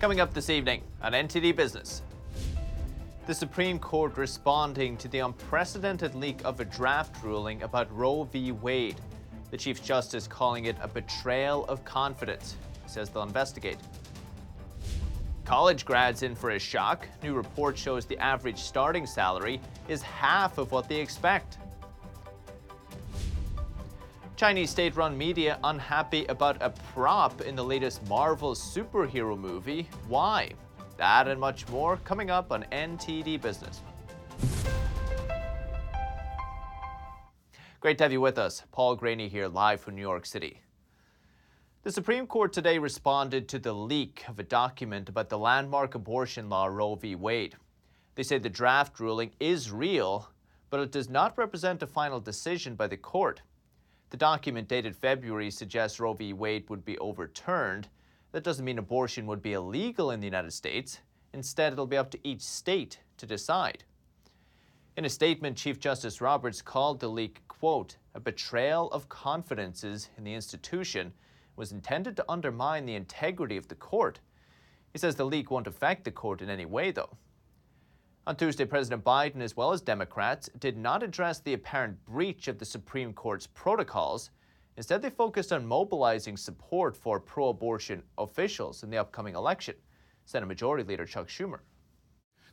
Coming up this evening on NTD Business. The Supreme Court responding to the unprecedented leak of a draft ruling about Roe v. Wade. The Chief Justice calling it a betrayal of confidence. Says they'll investigate. College grads in for a shock. New report shows the average starting salary is half of what they expect. Chinese state run media unhappy about a prop in the latest Marvel superhero movie. Why? That and much more coming up on NTD Business. Great to have you with us. Paul Greaney here, live from New York City. The Supreme Court today responded to the leak of a document about the landmark abortion law Roe v. Wade. They say the draft ruling is real, but it does not represent a final decision by the court. The document dated February suggests Roe v. Wade would be overturned. That doesn't mean abortion would be illegal in the United States. Instead, it'll be up to each state to decide. In a statement, Chief Justice Roberts called the leak, quote, a betrayal of confidences in the institution was intended to undermine the integrity of the court. He says the leak won't affect the court in any way, though. On Tuesday, President Biden, as well as Democrats, did not address the apparent breach of the Supreme Court's protocols. Instead, they focused on mobilizing support for pro abortion officials in the upcoming election. Senate Majority Leader Chuck Schumer.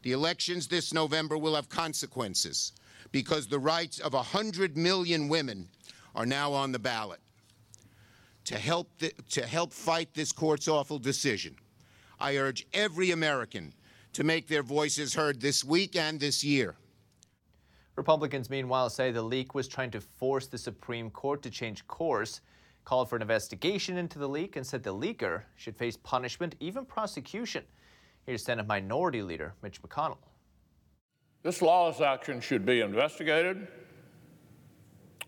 The elections this November will have consequences because the rights of 100 million women are now on the ballot to help, to help fight this court's awful decision. I urge every American to make their voices heard this week and this year. Republicans, meanwhile, say the leak was trying to force the Supreme Court to change course, called for an investigation into the leak, and said the leaker should face punishment, even prosecution. Here's Senate Minority Leader Mitch McConnell. This lawless action should be investigated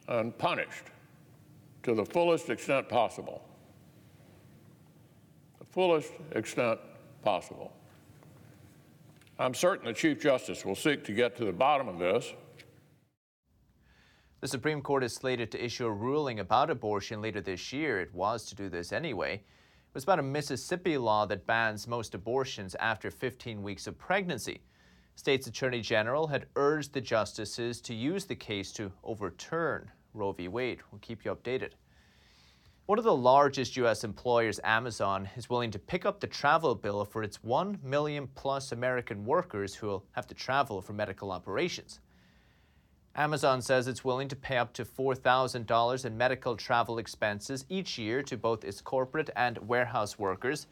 and punished to the fullest extent possible. The fullest extent possible. I'm certain the Chief Justice will seek to get to the bottom of this. The Supreme Court is slated to issue a ruling about abortion later this year. It was to do this anyway. It was about a Mississippi law that bans most abortions after 15 weeks of pregnancy. State's Attorney General had urged the justices to use the case to overturn Roe v. Wade. We'll keep you updated. One of the largest U.S. employers, Amazon, is willing to pick up the travel bill for its 1 million plus American workers who will have to travel for medical operations. Amazon says it's willing to pay up to $4,000 in medical travel expenses each year to both its corporate and warehouse workers.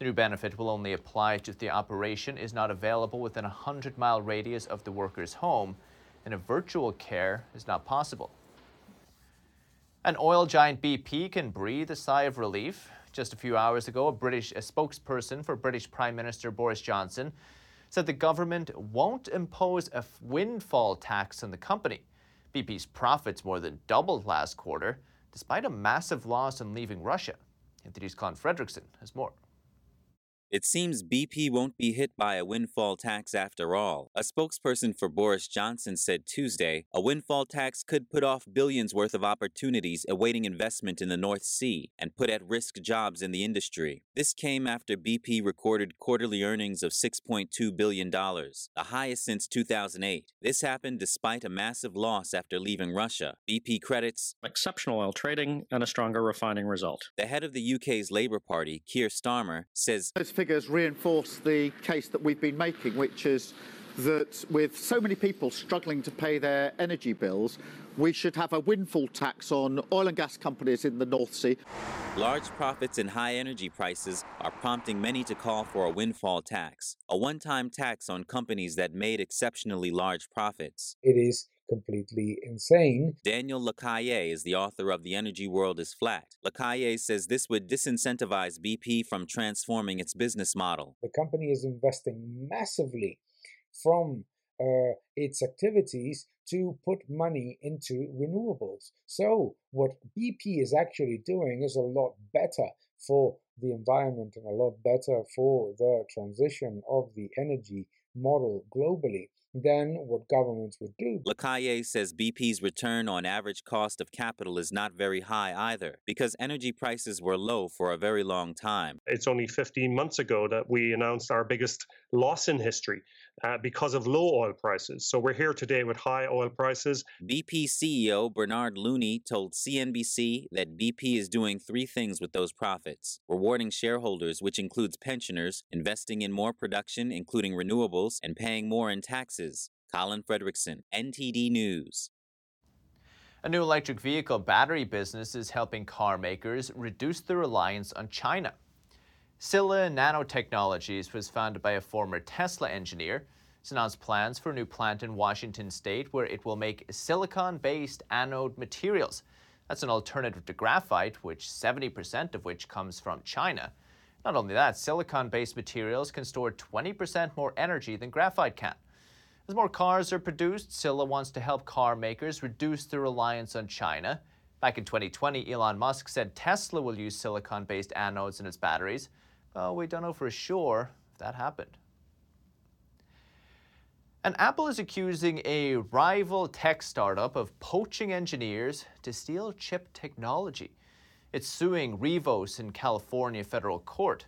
The new benefit will only apply if the operation is not available within a 100 mile radius of the worker's home, and a virtual care is not possible. An oil giant BP can breathe a sigh of relief. Just a few hours ago, a British a spokesperson for British Prime Minister Boris Johnson said the government won't impose a windfall tax on the company. BP's profits more than doubled last quarter, despite a massive loss in leaving Russia. NTD's Colin Fredrickson has more. It seems BP won't be hit by a windfall tax after all. A spokesperson for Boris Johnson said Tuesday a windfall tax could put off billions worth of opportunities awaiting investment in the North Sea and put at risk jobs in the industry. This came after BP recorded quarterly earnings of $6.2 billion, the highest since 2008. This happened despite a massive loss after leaving Russia. BP credits exceptional oil trading and a stronger refining result. The head of the UK's Labour Party, Keir Starmer, says figures reinforce the case that we've been making, which is that with so many people struggling to pay their energy bills, we should have a windfall tax on oil and gas companies in the North Sea. Large profits and high energy prices are prompting many to call for a windfall tax, a one time tax on companies that made exceptionally large profits. It is completely insane. Daniel Lacalle is the author of The Energy World is Flat. Lacalle says this would disincentivize BP from transforming its business model. The company is investing massively from uh, its activities to put money into renewables. So, what BP is actually doing is a lot better for the environment and a lot better for the transition of the energy model globally than what governments would do. Lacalle says BP's return on average cost of capital is not very high either because energy prices were low for a very long time. It's only 15 months ago that we announced our biggest loss in history uh, because of low oil prices. So we're here today with high oil prices. BP CEO Bernard Looney told CNBC that BP is doing three things with those profits rewarding shareholders, which includes pensioners, investing in more production, including renewables, and paying more in taxes. Colin Fredrickson, NTD News. A new electric vehicle battery business is helping car makers reduce their reliance on China. Sila Nanotechnologies was founded by a former Tesla engineer. It's announced plans for a new plant in Washington state where it will make silicon based anode materials. That's an alternative to graphite, which 70% of which comes from China. Not only that, silicon based materials can store 20% more energy than graphite can. As more cars are produced, Sila wants to help car makers reduce their reliance on China. Back in 2020, Elon Musk said Tesla will use silicon based anodes in its batteries. Well, we don't know for sure if that happened. And Apple is accusing a rival tech startup of poaching engineers to steal chip technology. It's suing Rivos in California federal court.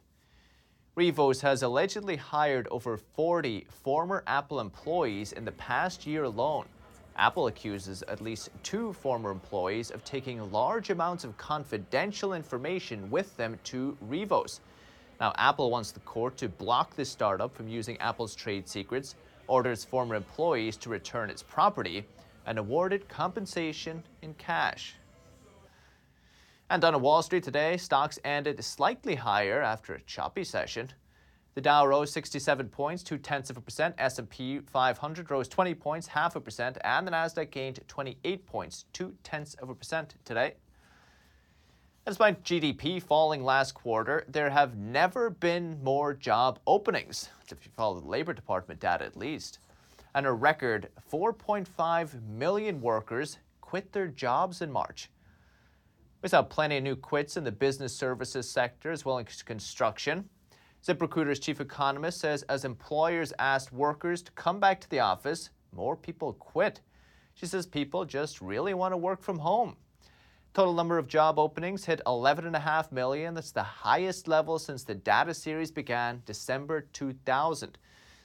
Rivos has allegedly hired over 40 former Apple employees in the past year alone. Apple accuses at least two former employees of taking large amounts of confidential information with them to Rivos. Now, Apple wants the court to block this startup from using Apple's trade secrets, order its former employees to return its property, and award it compensation in cash. And on Wall Street today, stocks ended slightly higher after a choppy session. The Dow rose 67 points, two tenths of a percent. S&P 500 rose 20 points, half a percent, and the Nasdaq gained 28 points, two tenths of a percent today. Despite GDP falling last quarter, there have never been more job openings, if you follow the Labor Department data at least. And a record 4.5 million workers quit their jobs in March. We saw plenty of new quits in the business services sector as well as construction. ZipRecruiter's chief economist says as employers asked workers to come back to the office, more people quit. She says people just really want to work from home. Total number of job openings hit 11.5 million. That's the highest level since the data series began December 2000.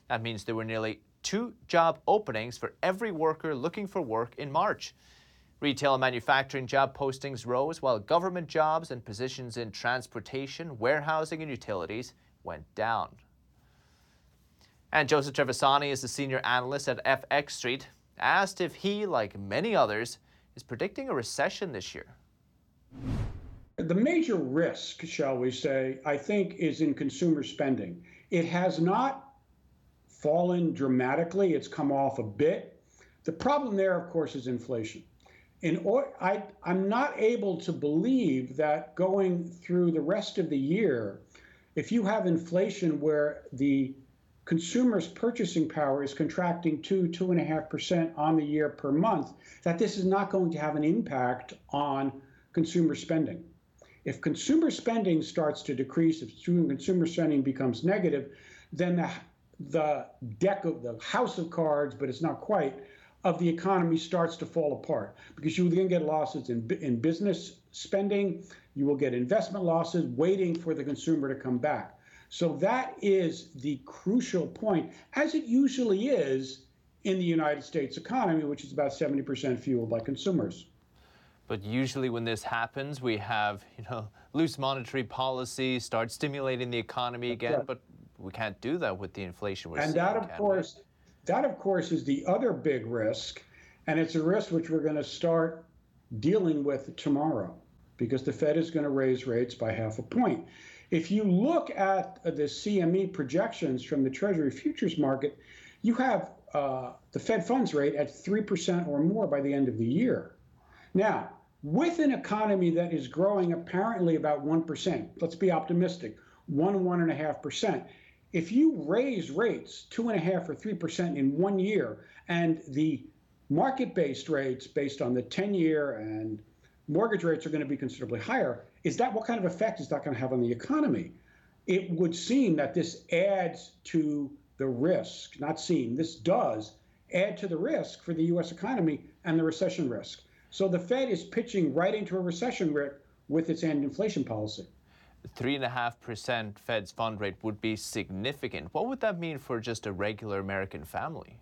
That means there were nearly two job openings for every worker looking for work in March. Retail and manufacturing job postings rose while government jobs and positions in transportation, warehousing, and utilities went down. And Joseph Trevisani is the senior analyst at FX Street, asked if he, like many others, is predicting a recession this year. The major risk, shall we say, I think, is in consumer spending. It has not fallen dramatically, it's come off a bit. The problem there, of course, is inflation. In or, I, I'm not able to believe that going through the rest of the year, if you have inflation where the consumer's purchasing power is contracting two, two and a half percent on the year per month, that this is not going to have an impact on consumer spending. If consumer spending starts to decrease, if consumer spending becomes negative, then the, the deck of the house of cards, but it's not quite, of the economy starts to fall apart because you will then get losses in, in business spending, you will get investment losses waiting for the consumer to come back. So that is the crucial point, as it usually is in the United States economy, which is about 70% fueled by consumers. But usually when this happens, we have, you know, loose monetary policy, start stimulating the economy again, right. but we can't do that with the inflation we're and seeing. And that, of course, we? that, of course, is the other big risk. And it's a risk which we're going to start dealing with tomorrow because the Fed is going to raise rates by half a point. If you look at the CME projections from the Treasury futures market, you have uh, the Fed funds rate at 3% or more by the end of the year. Now, with an economy that is growing apparently about 1%, let's be optimistic, 1, 1.5%. If you raise rates 2.5 or 3% in one year, and the market based rates based on the 10 year and mortgage rates are going to be considerably higher, is that what kind of effect is that going to have on the economy? It would seem that this adds to the risk, not seem, this does add to the risk for the U.S. economy and the recession risk. So the Fed is pitching right into a recession risk with its anti inflation policy. 3.5% Fed's fund rate would be significant. What would that mean for just a regular American family?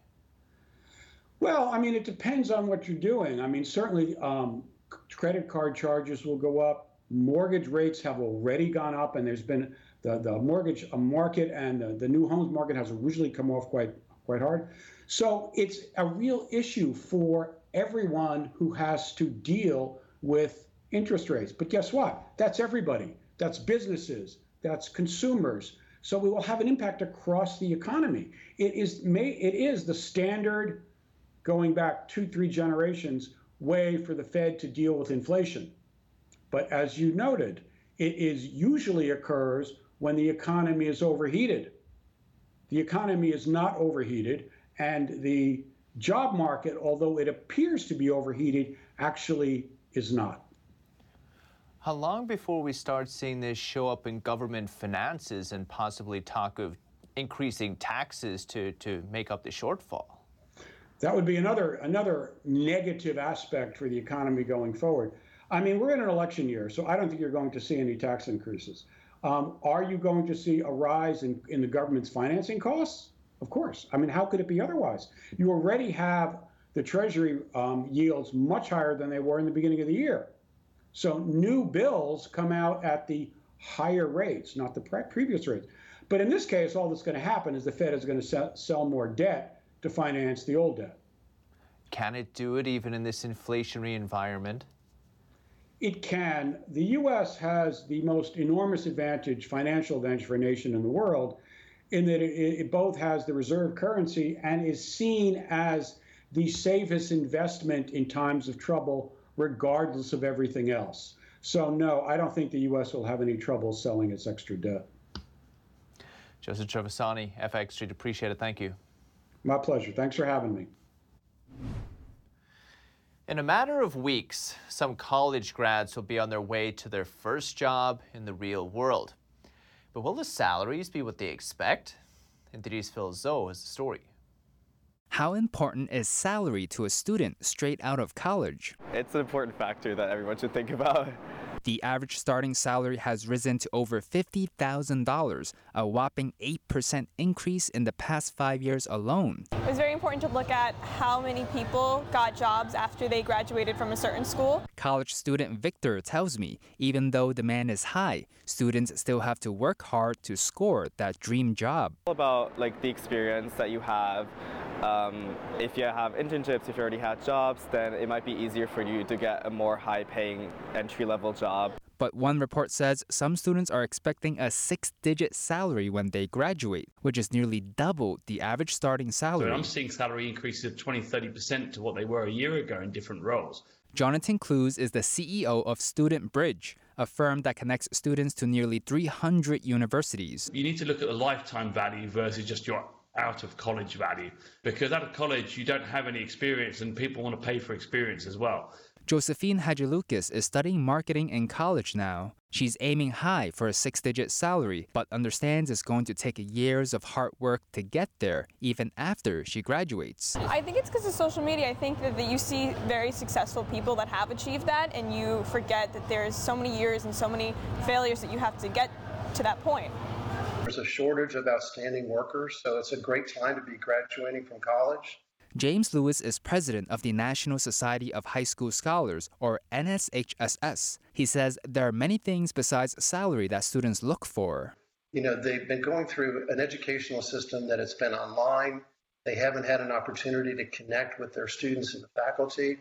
Well, I mean, it depends on what you're doing. I mean, certainly um, credit card charges will go up. Mortgage rates have already gone up, and there's been the, the mortgage market and the, the new homes market has originally come off quite quite hard. So it's a real issue for everyone who has to deal with interest rates. But guess what? That's everybody. That's businesses. That's consumers. So we will have an impact across the economy. It is may it is the standard going back two, three generations way for the Fed to deal with inflation. But as you noted, it is usually occurs when the economy is overheated. The economy is not overheated, and the job market, although it appears to be overheated, actually is not. How long before we start seeing this show up in government finances and possibly talk of increasing taxes to, to make up the shortfall? That would be another another negative aspect for the economy going forward. I mean, we're in an election year, so I don't think you're going to see any tax increases. Um, are you going to see a rise in, in the government's financing costs? Of course. I mean, how could it be otherwise? You already have the Treasury um, yields much higher than they were in the beginning of the year. So new bills come out at the higher rates, not the pre- previous rates. But in this case, all that's going to happen is the Fed is going to sell, sell more debt to finance the old debt. Can it do it even in this inflationary environment? It can. The U.S. has the most enormous advantage, financial advantage for a nation in the world, in that it, it both has the reserve currency and is seen as the safest investment in times of trouble, regardless of everything else. So, no, I don't think the U.S. will have any trouble selling its extra debt. Joseph Trevisani, FX Street, appreciate it. Thank you. My pleasure. Thanks for having me. In a matter of weeks, some college grads will be on their way to their first job in the real world. But will the salaries be what they expect? NTD's Phil Zoe has the story. How important is salary to a student straight out of college? It's an important factor that everyone should think about. The average starting salary has risen to over $50,000, a whopping 8% increase in the past five years alone. It was very important to look at how many people got jobs after they graduated from a certain school. College student Victor tells me even though demand is high, students still have to work hard to score that dream job. About like the experience that you have um, if you have internships, if you already had jobs, then it might be easier for you to get a more high paying entry level job. But one report says some students are expecting a six digit salary when they graduate, which is nearly double the average starting salary. So I'm seeing salary increases of 20 30% to what they were a year ago in different roles. Jonathan Clues is the CEO of Student Bridge, a firm that connects students to nearly 300 universities. You need to look at the lifetime value versus just your out of college value because out of college you don't have any experience and people want to pay for experience as well. Josephine Hadjilukas is studying marketing in college now. She's aiming high for a six digit salary, but understands it's going to take years of hard work to get there, even after she graduates. I think it's because of social media. I think that, that you see very successful people that have achieved that, and you forget that there's so many years and so many failures that you have to get to that point. There's a shortage of outstanding workers, so it's a great time to be graduating from college. James Lewis is president of the National Society of High School Scholars, or NSHSS. He says there are many things besides salary that students look for. You know, they've been going through an educational system that has been online. They haven't had an opportunity to connect with their students and the faculty.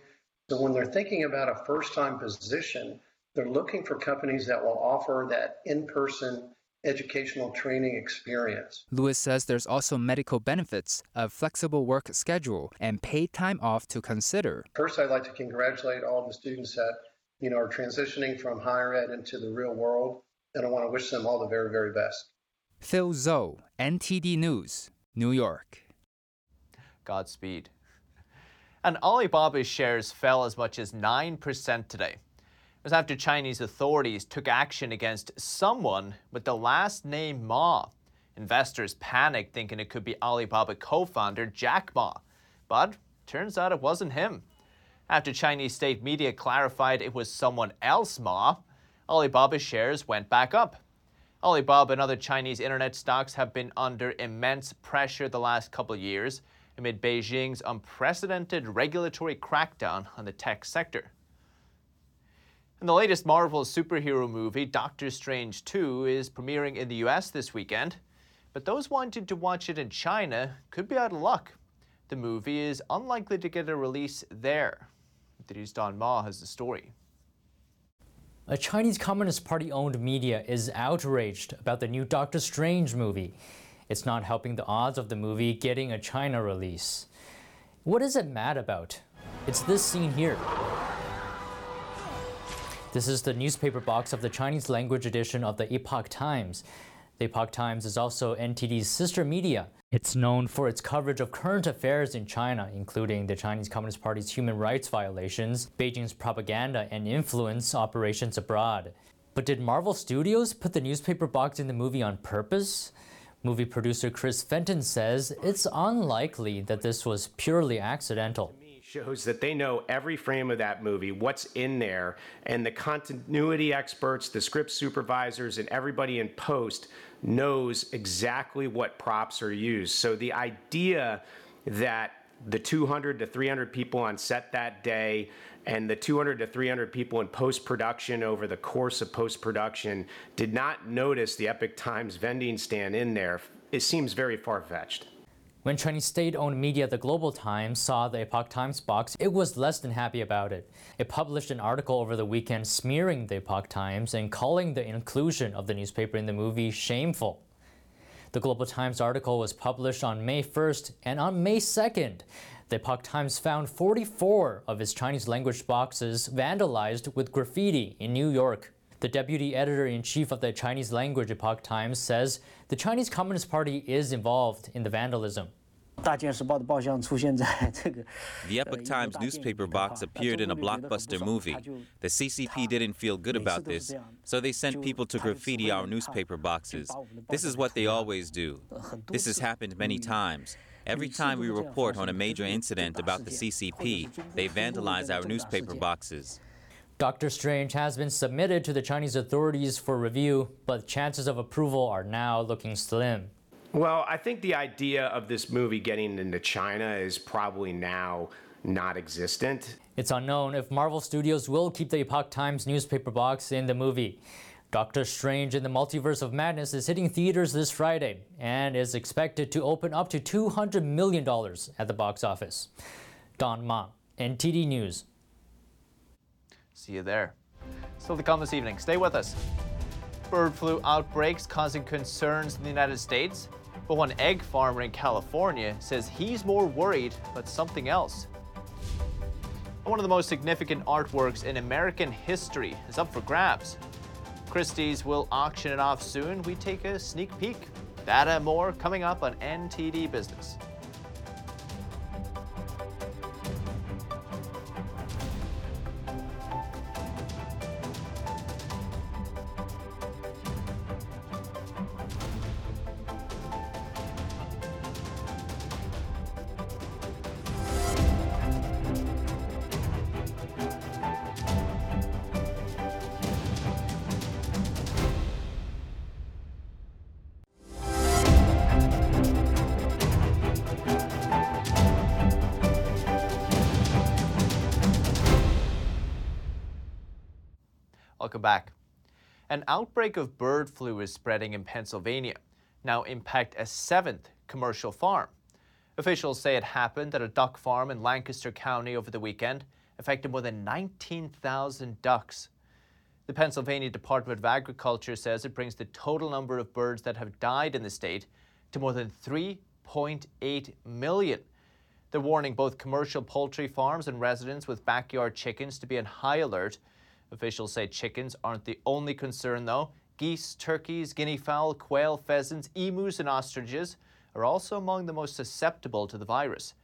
So when they're thinking about a first time position, they're looking for companies that will offer that in person educational training experience. Lewis says there's also medical benefits, a flexible work schedule, and paid time off to consider. First, I'd like to congratulate all the students that you know are transitioning from higher ed into the real world, and I want to wish them all the very, very best. Phil Zoe, NTD News, New York. Godspeed. And Alibaba's shares fell as much as 9% today was after Chinese authorities took action against someone with the last name Ma. Investors panicked thinking it could be Alibaba co founder Jack Ma. but turns out it wasn't him. After Chinese state media clarified it was someone else, Ma, Alibaba shares went back up. Alibaba and other Chinese internet stocks have been under immense pressure the last couple years amid Beijing's unprecedented regulatory crackdown on the tech sector. And the latest Marvel superhero movie, Doctor Strange 2, is premiering in the US this weekend. But those wanting to watch it in China could be out of luck. The movie is unlikely to get a release there. The Don Ma has the story. A Chinese Communist Party owned media is outraged about the new Doctor Strange movie. It's not helping the odds of the movie getting a China release. What is it mad about? It's this scene here. This is the newspaper box of the Chinese language edition of the Epoch Times. The Epoch Times is also NTD's sister media. It's known for its coverage of current affairs in China, including the Chinese Communist Party's human rights violations, Beijing's propaganda and influence operations abroad. But did Marvel Studios put the newspaper box in the movie on purpose? Movie producer Chris Fenton says it's unlikely that this was purely accidental shows that they know every frame of that movie, what's in there, and the continuity experts, the script supervisors, and everybody in post knows exactly what props are used. So the idea that the 200 to 300 people on set that day and the 200 to 300 people in post production over the course of post production did not notice the Epoch Times vending stand in there, it seems very far fetched. When Chinese state-owned media The Global Times saw the Epoch Times box, it was less than happy about it. It published an article over the weekend smearing the Epoch Times and calling the inclusion of the newspaper in the movie shameful. The Global Times article was published on May 1st, and on May 2nd, the Epoch Times found 44 of its Chinese language boxes vandalized with graffiti in New York. The deputy editor in chief of the Chinese language Epoch Times says the Chinese Communist Party is involved in the vandalism. The Epoch Times newspaper box appeared in a blockbuster movie. The CCP didn't feel good about this, so they sent people to graffiti our newspaper boxes. This is what they always do. This has happened many times. Every time we report on a major incident about the CCP, they vandalize our newspaper boxes. Doctor Strange has been submitted to the Chinese authorities for review, but chances of approval are now looking slim. Well, I think the idea of this movie getting into China is probably now not existent. It's unknown if Marvel Studios will keep the Epoch Times newspaper box in the movie. Doctor Strange in the Multiverse of Madness is hitting theaters this Friday and is expected to open up to $200 million at the box office. Don Ma, NTD News. See you there. Still to come this evening. Stay with us. Bird flu outbreaks causing concerns in the United States. But one egg farmer in California says he's more worried about something else. one of the most significant artworks in American history is up for grabs. Christie's will auction it off soon. We take a sneak peek. That and more coming up on NTD Business. Welcome back. An outbreak of bird flu is spreading in Pennsylvania, now impact a seventh commercial farm. Officials say it happened at a duck farm in Lancaster County over the weekend, affecting more than 19,000 ducks. The Pennsylvania Department of Agriculture says it brings the total number of birds that have died in the state to more than 3.8 million. They're warning both commercial poultry farms and residents with backyard chickens to be on high alert Officials say chickens aren't the only concern, though. Geese, turkeys, guinea fowl, quail, pheasants, emus, and ostriches are also among the most susceptible to the virus.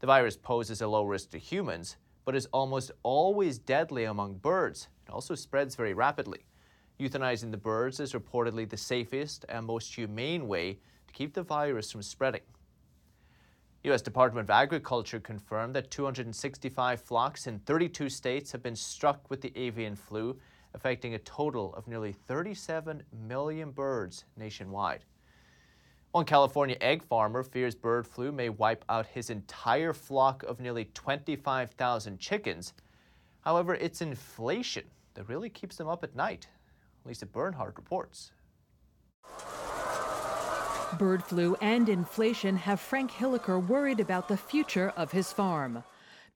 The virus poses a low risk to humans, but is almost always deadly among birds. It also spreads very rapidly. Euthanizing the birds is reportedly the safest and most humane way to keep the virus from spreading. U.S. Department of Agriculture confirmed that 265 flocks in 32 states have been struck with the avian flu, affecting a total of nearly 37 million birds nationwide. One California egg farmer fears bird flu may wipe out his entire flock of nearly 25,000 chickens. However, it's inflation that really keeps them up at night. Lisa Bernhard reports. Bird flu and inflation have Frank Hilliker worried about the future of his farm.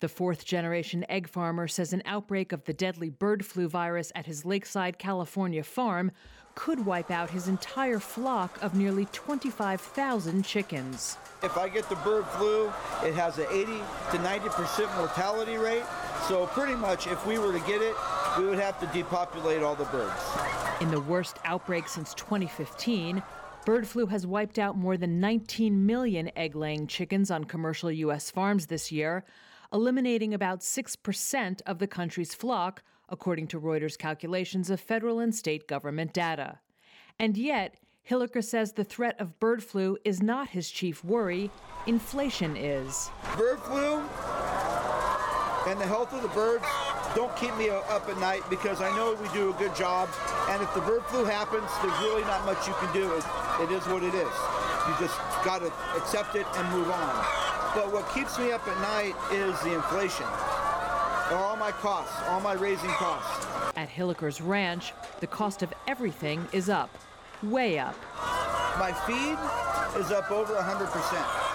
The fourth generation egg farmer says an outbreak of the deadly bird flu virus at his Lakeside, California farm could wipe out his entire flock of nearly 25,000 chickens. If I get the bird flu, it has an 80 to 90% mortality rate. So, pretty much, if we were to get it, we would have to depopulate all the birds. In the worst outbreak since 2015, bird flu has wiped out more than 19 million egg laying chickens on commercial U.S. farms this year, eliminating about 6% of the country's flock, according to Reuters calculations of federal and state government data. And yet, Hilliker says the threat of bird flu is not his chief worry, inflation is. Bird flu and the health of the birds don't keep me up at night because I know we do a good job. And if the bird flu happens, there's really not much you can do. It, is what it is. You just got to accept it and move on. But what keeps me up at night is the inflation. All my costs, all my raising costs. At Hilliker's ranch, the cost of everything is up, way up. My feed is up over 100%.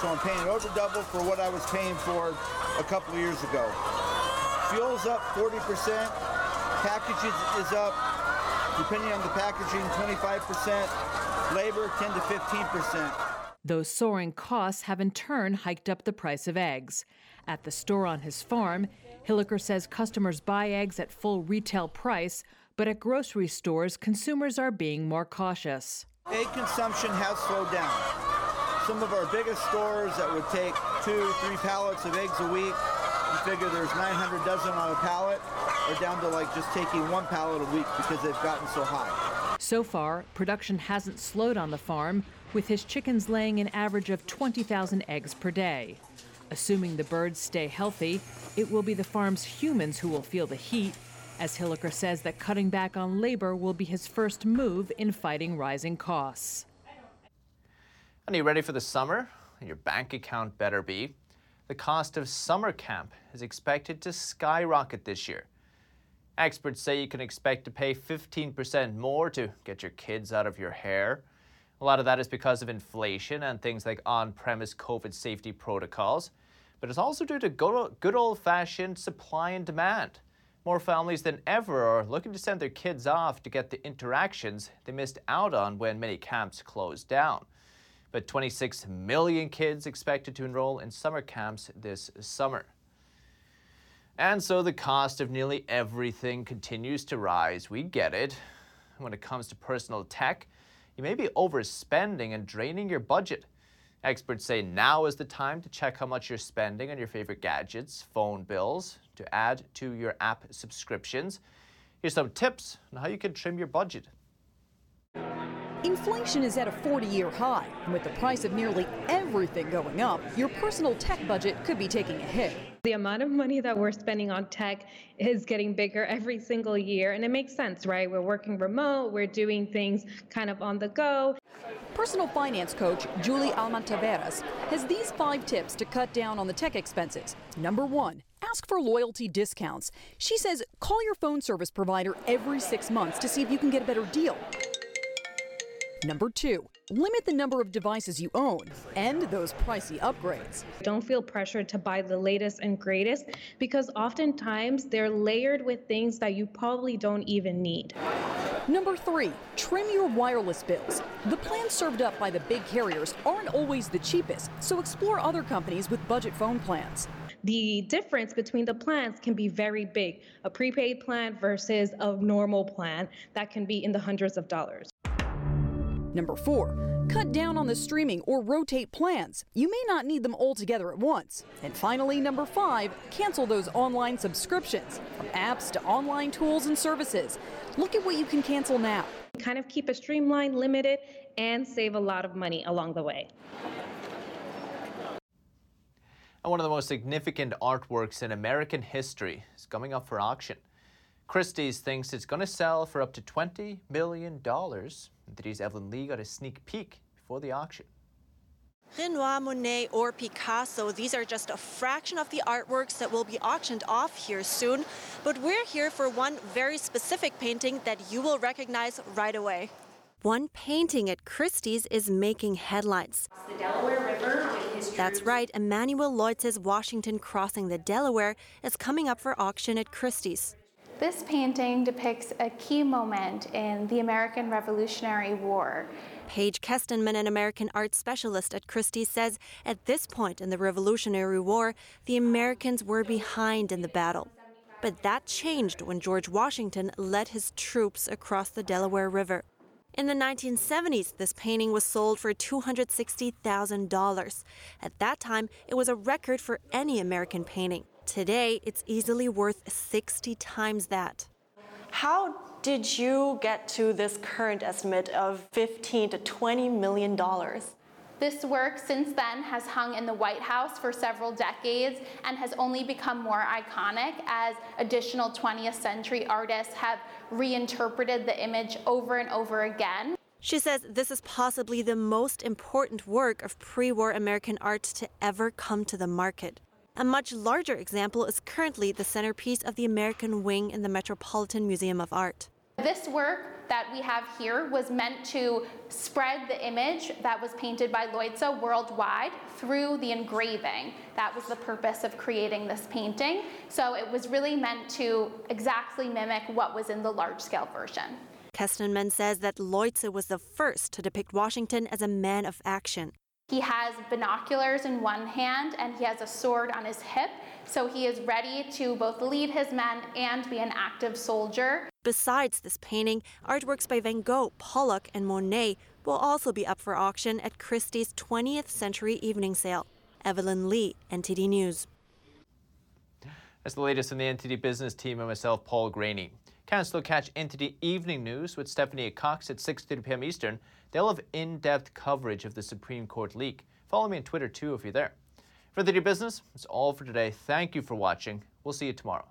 So I'm paying over double for what I was paying for a couple of years ago. Fuel's up 40%, packaging is up, depending on the packaging, 25%, labor 10 to 15%. Those soaring costs have in turn hiked up the price of eggs. At the store on his farm, Hilliker says customers buy eggs at full retail price, but at grocery stores, consumers are being more cautious. Egg consumption has slowed down. Some of our biggest stores that would take two, three pallets of eggs a week, you figure there's 900 dozen on a pallet, are down to like just taking one pallet a week because they've gotten so high. So far, production hasn't slowed on the farm, with his chickens laying an average of 20,000 eggs per day. Assuming the birds stay healthy, it will be the farm's humans who will feel the heat, as Hilliker says that cutting back on labor will be his first move in fighting rising costs. And are you ready for the summer? Your bank account better be. The cost of summer camp is expected to skyrocket this year. Experts say you can expect to pay 15% more to get your kids out of your hair. A lot of that is because of inflation and things like on premise COVID safety protocols. But it's also due to good old fashioned supply and demand. More families than ever are looking to send their kids off to get the interactions they missed out on when many camps closed down. But 26 million kids expected to enroll in summer camps this summer. And so the cost of nearly everything continues to rise. We get it. When it comes to personal tech, you may be overspending and draining your budget. Experts say now is the time to check how much you're spending on your favorite gadgets, phone bills, to add to your app subscriptions. Here's some tips on how you can trim your budget. Inflation is at a 40 year high, and with the price of nearly everything going up, your personal tech budget could be taking a hit. The amount of money that we're spending on tech is getting bigger every single year, and it makes sense, right? We're working remote, we're doing things kind of on the go. Personal finance coach Julie Almantaveras has these five tips to cut down on the tech expenses. Number one, ask for loyalty discounts. She says call your phone service provider every six months to see if you can get a better deal. Number two, limit the number of devices you own and those pricey upgrades. Don't feel pressured to buy the latest and greatest because oftentimes they're layered with things that you probably don't even need. Number three, trim your wireless bills. The plans served up by the big carriers aren't always the cheapest, so explore other companies with budget phone plans. The difference between the plans can be very big. A prepaid plan versus a normal plan that can be in the hundreds of dollars. Number four, cut down on the streaming or rotate plans. You may not need them all together at once. And finally, number five, cancel those online subscriptions from apps to online tools and services. Look at what you can cancel now. Kind of keep it streamlined, limited, and save a lot of money along the way. And one of the most significant artworks in American history is coming up for auction. Christie's thinks it's going to sell for up to $20 million. Today's Evelyn Lee got a sneak peek before the auction. Renoir, Monet, or Picasso, these are just a fraction of the artworks that will be auctioned off here soon. But we're here for one very specific painting that you will recognize right away. One painting at Christie's is making headlines. The Delaware River That's right, Emanuel Leutze's Washington Crossing the Delaware is coming up for auction at Christie's. This painting depicts a key moment in the American Revolutionary War. Paige Kestenman, an American art specialist at Christie's, says at this point in the Revolutionary War, the Americans were behind in the battle. But that changed when George Washington led his troops across the Delaware River. In the 1970s, this painting was sold for $260,000. At that time, it was a record for any American painting. Today, it's easily worth 60 times that. How did you get to this current estimate of 15 to 20 million dollars? This work since then has hung in the White House for several decades and has only become more iconic as additional 20th century artists have reinterpreted the image over and over again. She says this is possibly the most important work of pre war American art to ever come to the market. A much larger example is currently the centerpiece of the American Wing in the Metropolitan Museum of Art. This work that we have here was meant to spread the image that was painted by Leutze worldwide through the engraving. That was the purpose of creating this painting. So it was really meant to exactly mimic what was in the large scale version. Kestenman says that Leutze was the first to depict Washington as a man of action. He has binoculars in one hand and he has a sword on his hip, so he is ready to both lead his men and be an active soldier. Besides this painting, artworks by Van Gogh, Pollock, and Monet will also be up for auction at Christie's 20th Century Evening Sale. Evelyn Lee, NTD News. That's the latest from the NTD business team and myself, Paul Greaney. Can still catch the Evening News with Stephanie Cox at 6:30 p.m. Eastern. They'll have in-depth coverage of the Supreme Court leak. Follow me on Twitter too if you're there. For the business, that's all for today. Thank you for watching. We'll see you tomorrow.